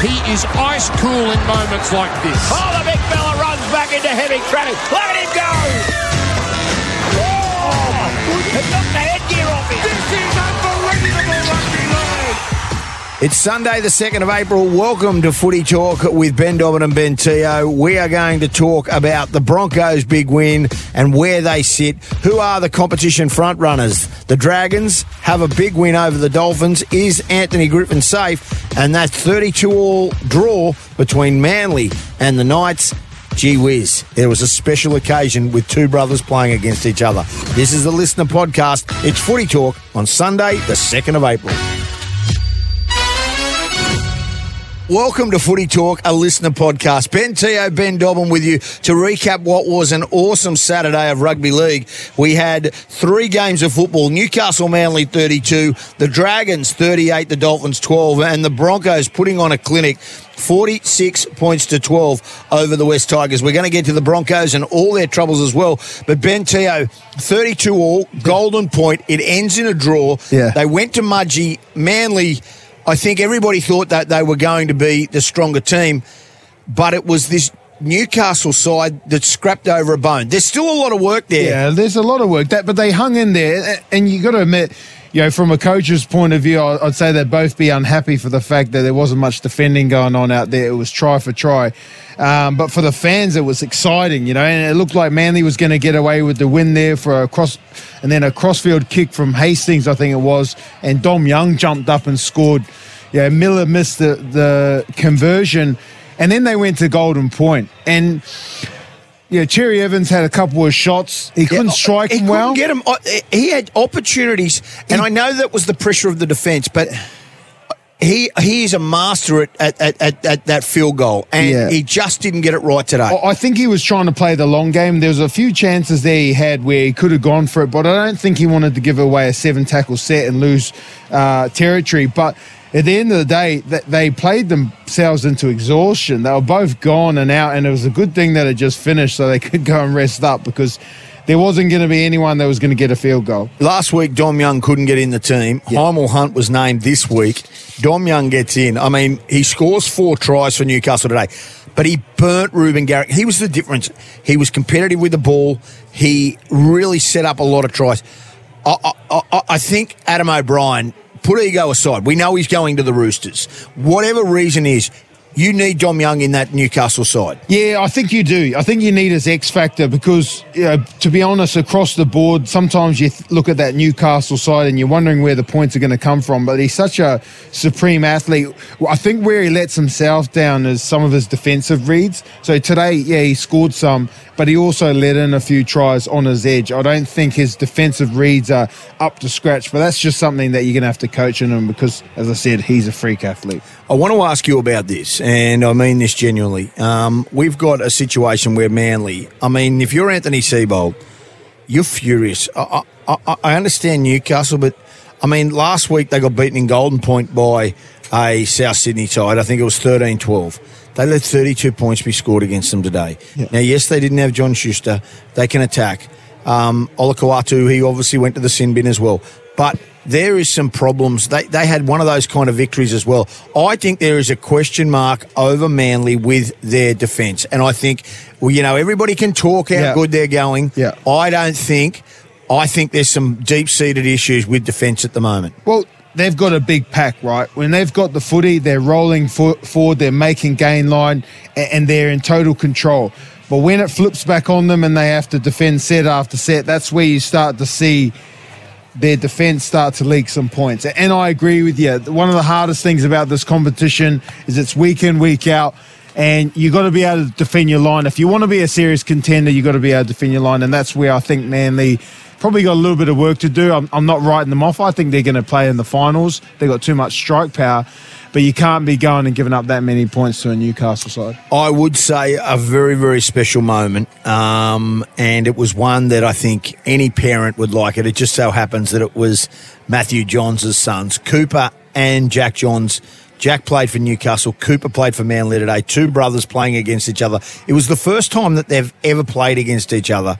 He is ice cool in moments like this. Oh, the big fella runs back into heavy traffic. At him go! Oh, It's Sunday, the 2nd of April. Welcome to Footy Talk with Ben Dobbin and Ben Teo. We are going to talk about the Broncos' big win and where they sit. Who are the competition front runners? The Dragons have a big win over the Dolphins. Is Anthony Griffin safe? And that 32 all draw between Manly and the Knights. Gee whiz, there was a special occasion with two brothers playing against each other. This is the LiSTNR Podcast. It's Footy Talk on Sunday, the 2nd of April. Welcome to Footy Talk, a LiSTNR podcast. Ben Teo, Ben Dobbin with you to recap what was an awesome Saturday of rugby league. We had three games of football Newcastle Manly 32, the Dragons 38, the Dolphins 12, and the Broncos putting on a clinic 46 points to 12 over the West Tigers. We're going to get to the Broncos and all their troubles as well. But Ben Teo, 32 all, golden point. It ends in a draw. Yeah. They went to Mudgee. Manly. I think everybody thought that they were going to be the stronger team, but it was this Newcastle side that scrapped over a bone. There's still a lot of work there. Yeah, there's a lot of work that, but they hung in there, and you got to admit, you know, from a coach's point of view, I'd say they'd both be unhappy for the fact that there wasn't much defending going on out there. It was try for try, um, but for the fans, it was exciting, you know, and it looked like Manly was going to get away with the win there for a cross, and then a crossfield kick from Hastings, I think it was, and Dom Young jumped up and scored. Yeah, Miller missed the the conversion, and then they went to Golden Point, and. Yeah, Cherry Evans had a couple of shots. He couldn't Yeah, strike he well. Get him. uh, He had opportunities, and I know that was the pressure of the defence, but he he is a master at at, at, at, at that field goal, and Yeah. he just didn't get it right today. I I think he was trying to play the long game. There was a few chances there he had where he could have gone for it, but I don't think he wanted to give away a seven tackle set and lose uh, territory. But at the end of the day, they played themselves into exhaustion. They were both gone and out, and it was a good thing that it just finished so they could go and rest up because there wasn't going to be anyone that was going to get a field goal. Last week, Dom Young couldn't get in the team. Hymel Hunt was named this week. Dom Young gets in. I mean, he scores four tries for Newcastle today, but he burnt Reuben Garrick. He was the difference. He was competitive with the ball. He really set up a lot of tries. I, I, I, I think Adam O'Brien, put ego aside, we know he's going to the Roosters. Whatever reason is, you need Dom Young in that Newcastle side. Yeah, I think you do. I think you need his X factor because, you know, to be honest, across the board, sometimes you th- look at that Newcastle side and you're wondering where the points are going to come from. But he's such a supreme athlete. I think where he lets himself down is some of his defensive reads. So today, yeah, he scored some, but he also let in a few tries on his edge. I don't think his defensive reads are up to scratch, but that's just something that you're going to have to coach in him because, as I said, he's a freak athlete. I want to ask you about this, and I mean this genuinely. Um, we've got a situation where Manly, I mean, if you're Anthony Seibold, you're furious. I, I, I- I understand Newcastle, but I mean, last week they got beaten in Golden Point by a South Sydney side. I think it was 13 12. They let 32 points be scored against them today. Now, yes, they didn't have Josh Schuster. They can attack. Um, Olakau'atu, he obviously went to the sin bin as well. But there is some problems. They, they had one of those kind of victories as well. I think there is a question mark over Manly with their defence. And I think, well, you know, everybody can talk how Yeah. good they're going. Yeah. I don't think, I think there's some deep seated issues with defence at the moment. Well, they've got a big pack, right? When they've got the footy, they're rolling fo- forward, they're making gain line, a- and they're in total control. But when it flips back on them and they have to defend set after set, that's where you start to see their defense start to leak some points. And I agree with you. One of the hardest things about this competition is it's week in, week out. And you've got to be able to defend your line. If you want to be a serious contender, you've got to be able to defend your line. And that's where I think Manly probably got a little bit of work to do. I'm, I'm not writing them off. I think they're going to play in the finals. They've got too much strike power. But you can't be going and giving up that many points to a Newcastle side. I would say a very, very special moment. Um, and it was one that I think any parent would like it. It just so happens that it was Matthew Johns' sons, Cooper and Jack Johns. Jack played for Newcastle. Cooper played for Manly today. Two brothers playing against each other. It was the first time that they've ever played against each other.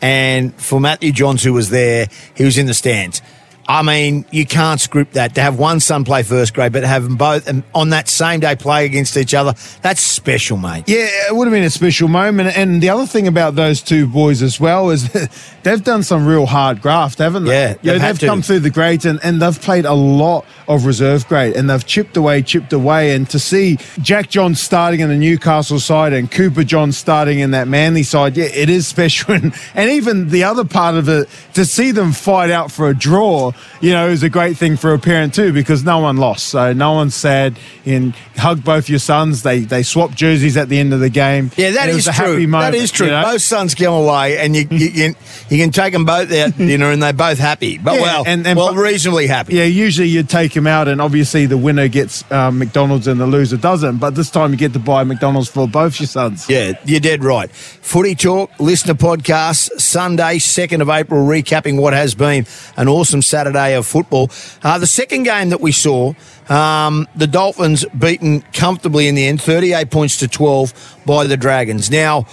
And for Matthew Johns, who was there, he was in the stands. I mean, you can't script that. To have one son play first grade, but have them both and on that same day play against each other, that's special, mate. Yeah, it would have been a special moment. And the other thing about those two boys as well is they've done some real hard graft, haven't they? Yeah, you know, they've they've come through the grades and, and they've played a lot of reserve grade and they've chipped away, chipped away. And to see Jack Johns starting in the Newcastle side and Cooper Johns starting in that Manly side, yeah, it is special. And, and even the other part of it, to see them fight out for a draw, you know, it was a great thing for a parent too because no one lost. So no one's sad. And hug both your sons. They they swapped jerseys at the end of the game. Yeah, that is true. moment, that is true. you know? Both sons come away, and you you, can, you can take them both out dinner, and they're both happy. But Yeah, well, and- and- well, reasonably happy. Yeah, usually you take them out, and obviously the winner gets um, McDonald's and the loser doesn't. But this time you get to buy McDonald's for both your sons. Yeah, you're dead right. Footy Talk, LiSTNR podcast, Sunday, 2nd of April, recapping what has been an awesome Saturday of football. Uh, the second game that we saw, um, the Dolphins beaten comfortably in the end, 38 points to 12 by the Dragons. Now,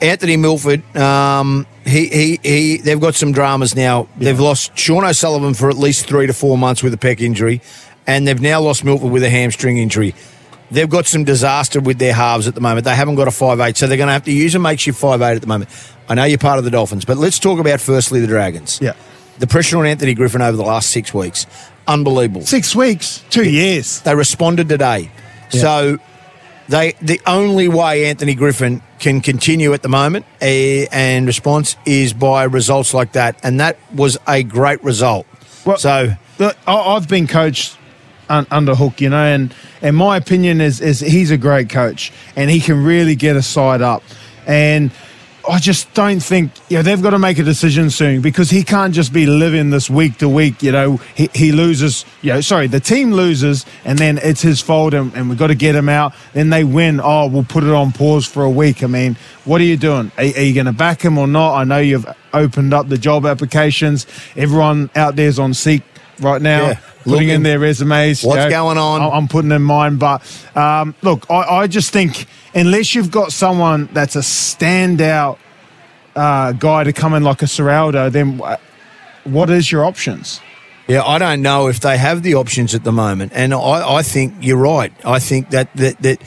Anthony Milford, um, he, he, he, they've got some dramas now. They've lost Sean O'Sullivan for at least three to four months with a pec injury, and they've now lost Milford with a hamstring injury. They've got some disaster with their halves at the moment. They haven't got a five eight, so they're going to have to use a makeshift five eight at the moment. I know you're part of the Dolphins, but let's talk about firstly the Dragons. Yeah. The pressure on Anthony Griffin over the last six weeks, unbelievable. Six weeks, two years. They responded today. So they the only way Anthony Griffin can continue at the moment eh, and response is by results like that, and that was a great result. Well, so I've been coached un- under Hook, you know, and and my opinion is is he's a great coach, and he can really get a side up, and. I just don't think you know they've got to make a decision soon because he can't just be living this week to week. You know, he, he loses. You know, sorry, the team loses, and then it's his fault, and, and we've got to get him out. Then they win. Oh, we'll put it on pause for a week. I mean, what are you doing? Are, are you going to back him or not? I know you've opened up the job applications. Everyone out there's on Seek right now, Yeah, putting in their resumes. What's going on? I- I'm putting in mine, but um, look, I, I just think unless you've got someone that's a standout uh, guy to come in like a Ciraldo, then what is your options? Yeah, I don't know if they have the options at the moment, and I, I think you're right. I think that that that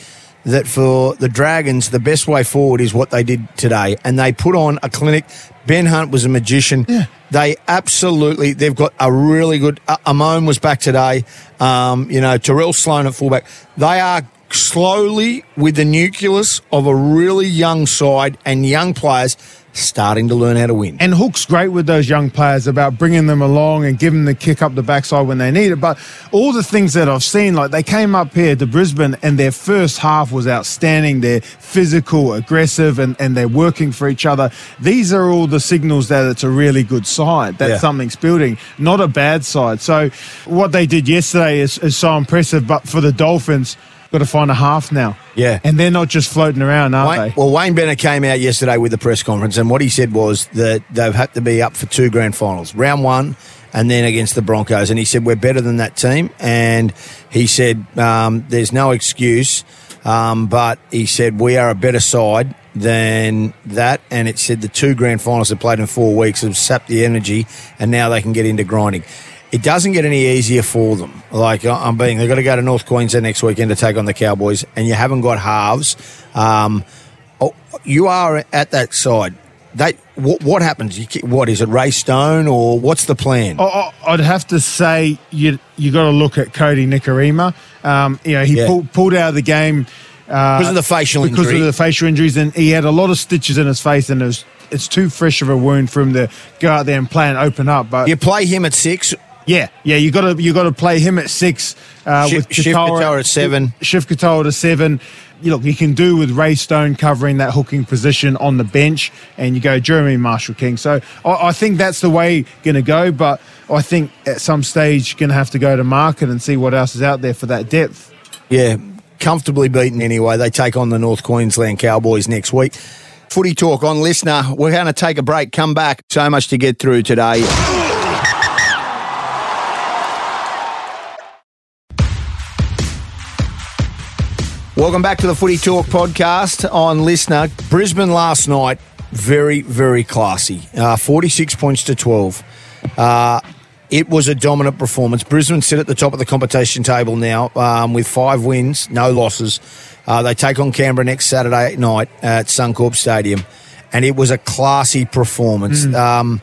that for the Dragons, the best way forward is what they did today, and they put on a clinic. Ben Hunt was a magician. Yeah. They absolutely, they've got a really good. Uh, Amone was back today. Um, you know, Tyrell Sloan at fullback. They are slowly with the nucleus of a really young side and young players starting to learn how to win. And Hook's great with those young players about bringing them along and giving them the kick up the backside when they need it. But all the things that I've seen, like they came up here to Brisbane and their first half was outstanding. They're physical, aggressive, and, and they're working for each other. These are all the signals that it's a really good side, that Yeah. something's building, not a bad side. So what they did yesterday is, is so impressive. But for the Dolphins, got to find a half now. Yeah. And they're not just floating around, are Wayne, they? well, Wayne Bennett came out yesterday with the press conference, and what he said was that they've had to be up for two grand finals, round one, and then against the Broncos. And he said we're better than that team, and he said um, there's no excuse, um, but he said we are a better side than that. And it said the two grand finals they played in four weeks have sapped the energy, and now they can get into grinding. It doesn't get any easier for them. Like I'm being, they've got to go to North Queensland next weekend to take on the Cowboys, and you haven't got halves. Um, oh, you are at that side. They what, what happens? You, what is it? Ray Stone or what's the plan? I- I'd have to say you you got to look at Kodi Nikorima. Um, you know, he Yeah. pulled, pulled out of the game uh, Because of the facial because injury. of the facial injuries, and he had a lot of stitches in his face, and it was, it's too fresh of a wound for him to go out there and play and open up. But you play him at six. Yeah, yeah, you got to you got to play him at six uh, Shift- with Shift Katoa Katoa at seven. Shift Katoa to seven. You look, you can do with Ray Stone covering that hooking position on the bench, and you go Jeremy Marshall King. So I, I think that's the way going to go. But I think at some stage you're going to have to go to market and see what else is out there for that depth. Yeah, comfortably beaten anyway. They take on the North Queensland Cowboys next week. Footy talk on LiSTNR. We're going to take a break. Come back. So much to get through today. Welcome back to the Footy Talk podcast on LiSTNR. Brisbane last night, very, very classy. Uh, 46 points to 12. Uh, It was a dominant performance. Brisbane sit at the top of the competition table now um, with five wins, no losses. Uh, they take on Canberra next Saturday night at Suncorp Stadium, and it was a classy performance. Um,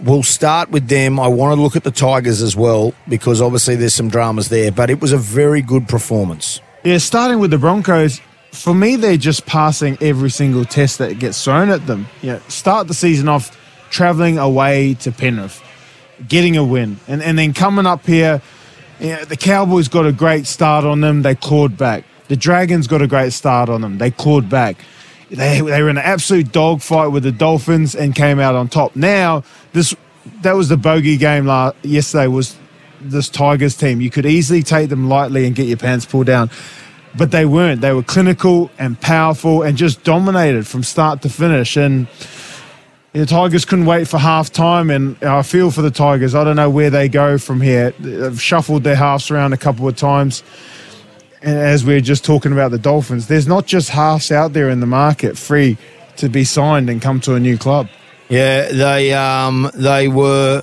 we'll start with them. I want to look at the Tigers as well because obviously there's some dramas there, but it was a very good performance. Yeah, starting with the Broncos, for me, they're just passing every single test that gets thrown at them. You know, start the season off traveling away to Penrith, getting a win, and, and then coming up here. You know, the Cowboys got a great start on them. They clawed back. The Dragons got a great start on them. They clawed back. They, they were in an absolute dogfight with the Dolphins and came out on top. Now, this that was the bogey game last, yesterday was this Tigers team. You could easily take them lightly and get your pants pulled down. But they weren't. They were clinical and powerful and just dominated from start to finish. And the Tigers couldn't wait for half time. And I feel for the Tigers. I don't know where they go from here. They've shuffled their halves around a couple of times. And as we are just talking about the Dolphins, there's not just halves out there in the market free to be signed and come to a new club. Yeah, they um, they were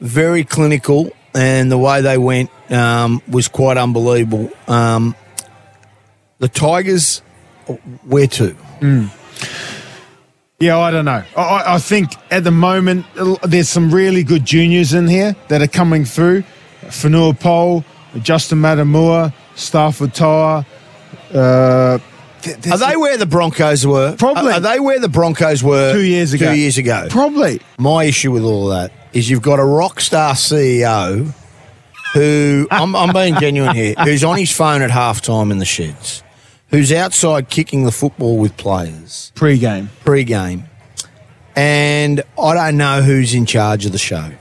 very clinical, and the way they went um, was quite unbelievable. Um, the Tigers, where to? Yeah, I don't know. I- I, think at the moment uh, there's some really good juniors in here that are coming through. Fonua Pole, Justin Matamua, Starford To'a. Uh, th- Are they where the Broncos were? Probably. Are, are they where the Broncos were two years ago? Two years ago. Probably. My issue with all of that is you've got a rock star CEO who I'm, I'm being genuine here, who's on his phone at halftime in the sheds, who's outside kicking the football with players Pre-game. pre-game, and I don't know who's in charge of the show.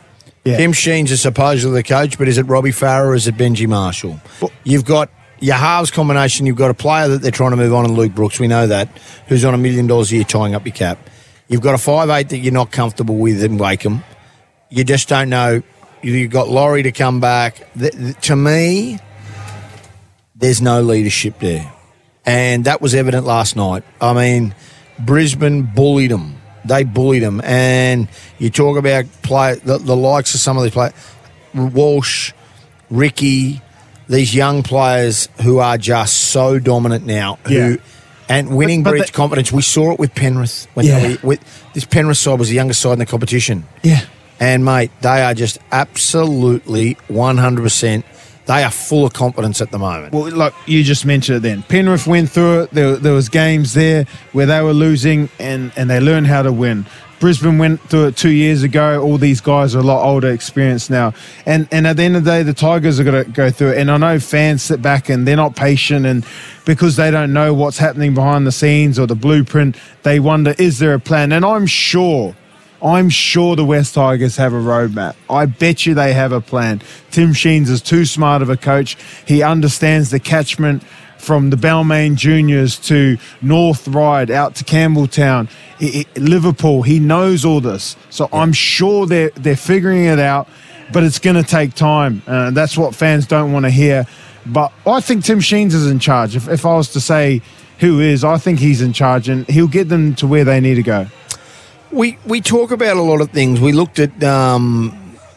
Yeah. Tim Sheens is supposedly the coach, but is it Robbie Farah or is it Benji Marshall? You've got your halves combination. You've got a player that they're trying to move on, and Luke Brooks. We know that who's on a million dollars a year, tying up your cap. You've got a five eight that you're not comfortable with in Wakeham. You just don't know. You've got Laurie to come back. Th- th- to me, there's no leadership there. And that was evident last night. I mean, Brisbane bullied them. They bullied them. And you talk about play the, the likes of some of these players, Walsh, Ricky, these young players who are just so dominant now. Who Yeah. and winning But- but breeds they- confidence. We saw it with Penrith when Yeah. they with, this Penrith side was the youngest side in the competition. Yeah. And mate, they are just absolutely 100%. They are full of confidence at the moment. Well, like you just mentioned it then. Penrith went through it. There, there was games there where they were losing and, and they learned how to win. Brisbane went through it two years ago. All these guys are a lot older, experienced now. And and at the end of the day, the Tigers are going to go through it. And I know fans sit back and they're not patient and because they don't know what's happening behind the scenes or the blueprint, they wonder, is there a plan? And I'm sure I'm sure the West Tigers have a roadmap. I bet you they have a plan. Tim Sheens is too smart of a coach. He understands the catchment from the Balmain Juniors to North Ryde out to Campbelltown, he, he- Liverpool. He knows all this, so I'm sure they're they're figuring it out. But it's going to take time. Uh, that's what fans don't want to hear. But I think Tim Sheens is in charge. If, if I was to say who is, I think he's in charge, and he'll get them to where they need to go. We we talk about a lot of things. We looked at um,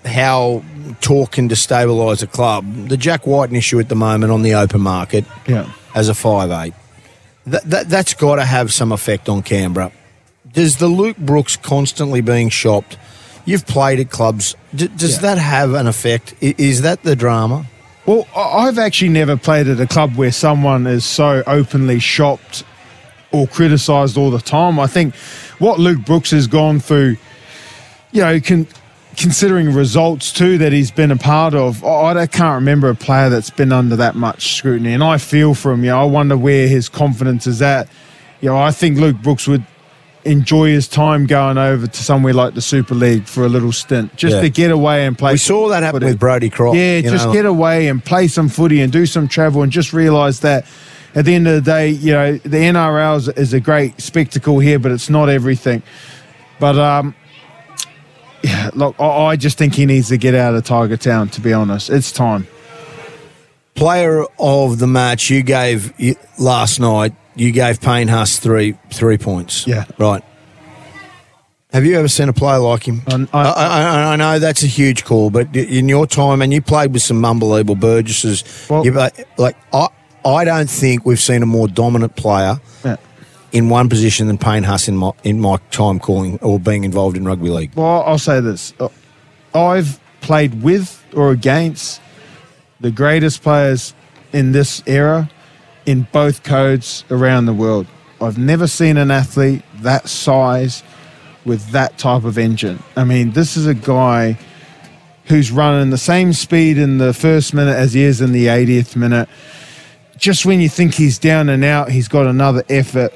how talk can destabilise a club. The Jack Wighton issue at the moment on the open market Yeah. as a five eight. That, that that's got to have some effect on Canberra. Does the Luke Brooks constantly being shopped? You've played at clubs. D- does Yeah. that have an effect? I- Is that the drama? Well, I've actually never played at a club where someone is so openly shopped or criticised all the time. I think what Luke Brooks has gone through, you know, can, considering results too that he's been a part of, I, I can't remember a player that's been under that much scrutiny. And I feel for him. You know, I wonder where his confidence is at. You know, I think Luke Brooks would enjoy his time going over to somewhere like the Super League for a little stint, just Yeah. to get away and play. We saw that happen footy. with Brodie Croft. Yeah, just know. get away and play some footy and do some travel and just realise that at the end of the day, you know, the NRL is, is a great spectacle here, but it's not everything. But um, yeah, look, I, I just think he needs to get out of Tiger Town. To be honest, it's time. player of the match you gave you- last night. You gave Payne Haas three three points. Yeah. right. Have you ever seen a player like him? I- I, I- I, I know that's a huge call, but in your time, and you played with some unbelievable Burgesses, Well- you, like I, I don't think we've seen a more dominant player Yeah. in one position than Payne Haas in my in my time calling or being involved in rugby league. Well, I'll say this: Uh, I've played with or against the greatest players in this era in both codes around the world. I've never seen an athlete that size with that type of engine. I mean, this is a guy who's running the same speed in the first minute as he is in the 80th minute. Just when you think he's down and out, he's got another effort.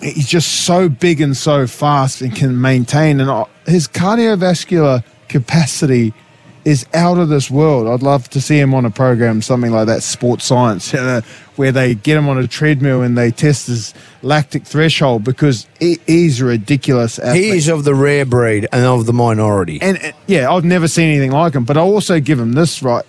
He's just so big and so fast and can maintain. And uh, his cardiovascular capacity is out of this world. I'd love to see him on a program, something like that, sports science, where they get him on a treadmill and they test his lactic threshold because he, he's a ridiculous athlete. He is of the rare breed and of the minority. And uh, yeah, I've never seen anything like him. But I also give him this right.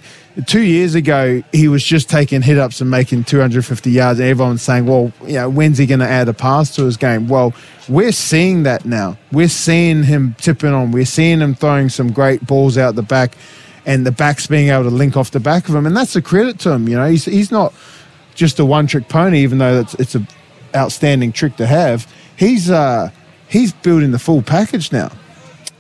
Two years ago, he was just taking hit ups and making 250 yards. And everyone's saying, well, you know, when's he going to add a pass to his game? Well, we're seeing that now. We're seeing him tipping on. We're seeing him throwing some great balls out the back and the backs being able to link off the back of him. And that's a credit to him. You know, he's, he's not just a one trick pony, even though it's, it's an outstanding trick to have. He's, uh, he's building the full package now.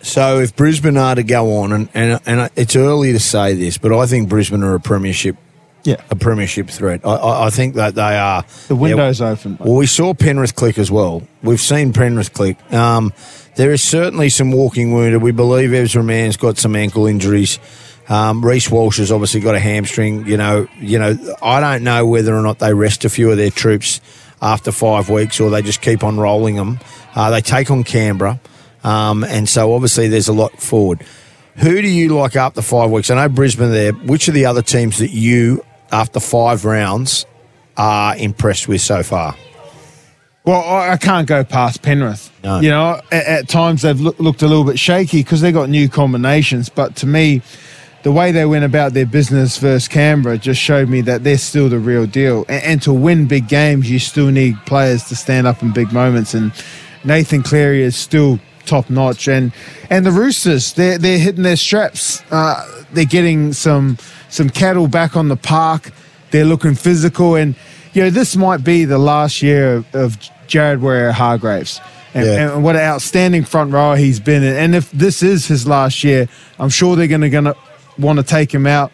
So if Brisbane are to go on, and, and and it's early to say this, but I think Brisbane are a premiership Yeah. a premiership threat. I, I, I think that they are. The window's open. Well, we saw Penrith click as well. We've seen Penrith click. Um, there is certainly some walking wounded. We believe Ezra Mam's got some ankle injuries. Um, Reece Walsh has obviously got a hamstring. You know, you know. I don't know whether or not they rest a few of their troops after five weeks, or they just keep on rolling them. Uh, they take on Canberra, um, and so obviously there's a lot forward. Who do you like after five weeks? I know Brisbane there. Which are the other teams that you, after five rounds, are impressed with so far? Well, I I can't go past Penrith. No. You know, at, at times they've look, looked a little bit shaky because they've got new combinations. But to me, the way they went about their business versus Canberra just showed me that they're still the real deal. And, and to win big games, you still need players to stand up in big moments. And Nathan Cleary is still top notch. And and the Roosters, they're they're hitting their straps. Uh, they're getting some some cattle back on the park. They're looking physical, and you know this might be the last year of, of Jared Waerea Hargreaves. And, Yeah. and what an outstanding front rower he's been. And if this is his last year, I'm sure they're going to want to take him out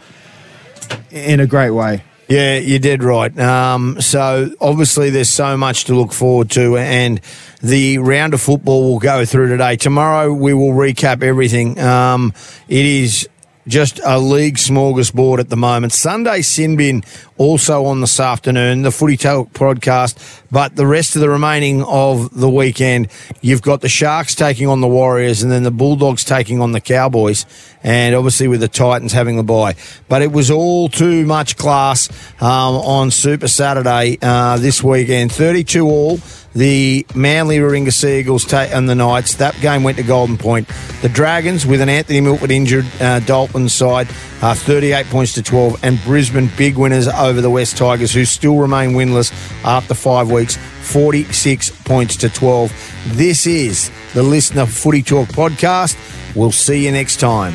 in a great way. Yeah, you did right. Um, so obviously, there's so much to look forward to, and the round of football will go through today. Tomorrow, we will recap everything. Um, it is just a league smorgasbord at the moment. Sunday sin bin also on this afternoon, the Footy Talk podcast. But the rest of the remaining of the weekend, you've got the Sharks taking on the Warriors, and then the Bulldogs taking on the Cowboys, and obviously with the Titans having the bye. But it was all too much class um, on Super Saturday uh, this weekend. 32 all. The Manly Warringah Seagulls ta- and the Knights. That game went to Golden Point. The Dragons, with an Anthony Milford injured uh, Dolphins side, uh, 38 points to 12. And Brisbane, big winners over the West Tigers, who still remain winless after five weeks, 46 points to 12. This is the LiSTNR Footy Talk podcast. We'll see you next time.